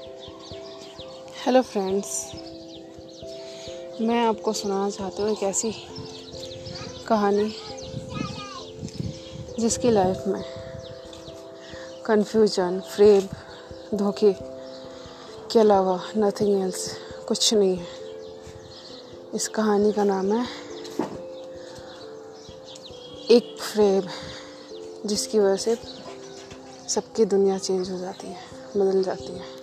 Hello friends मैं आपको सुनाना चाहती हूँ एक ऐसी कहानी जिसकी लाइफ में कन्फ्यूज़न फ्रेब धोखे के अलावा नथिंग एल्स कुछ नहीं है। इस कहानी का नाम है एक फ्रेब जिसकी वजह से सबकी दुनिया चेंज हो जाती है, बदल जाती है।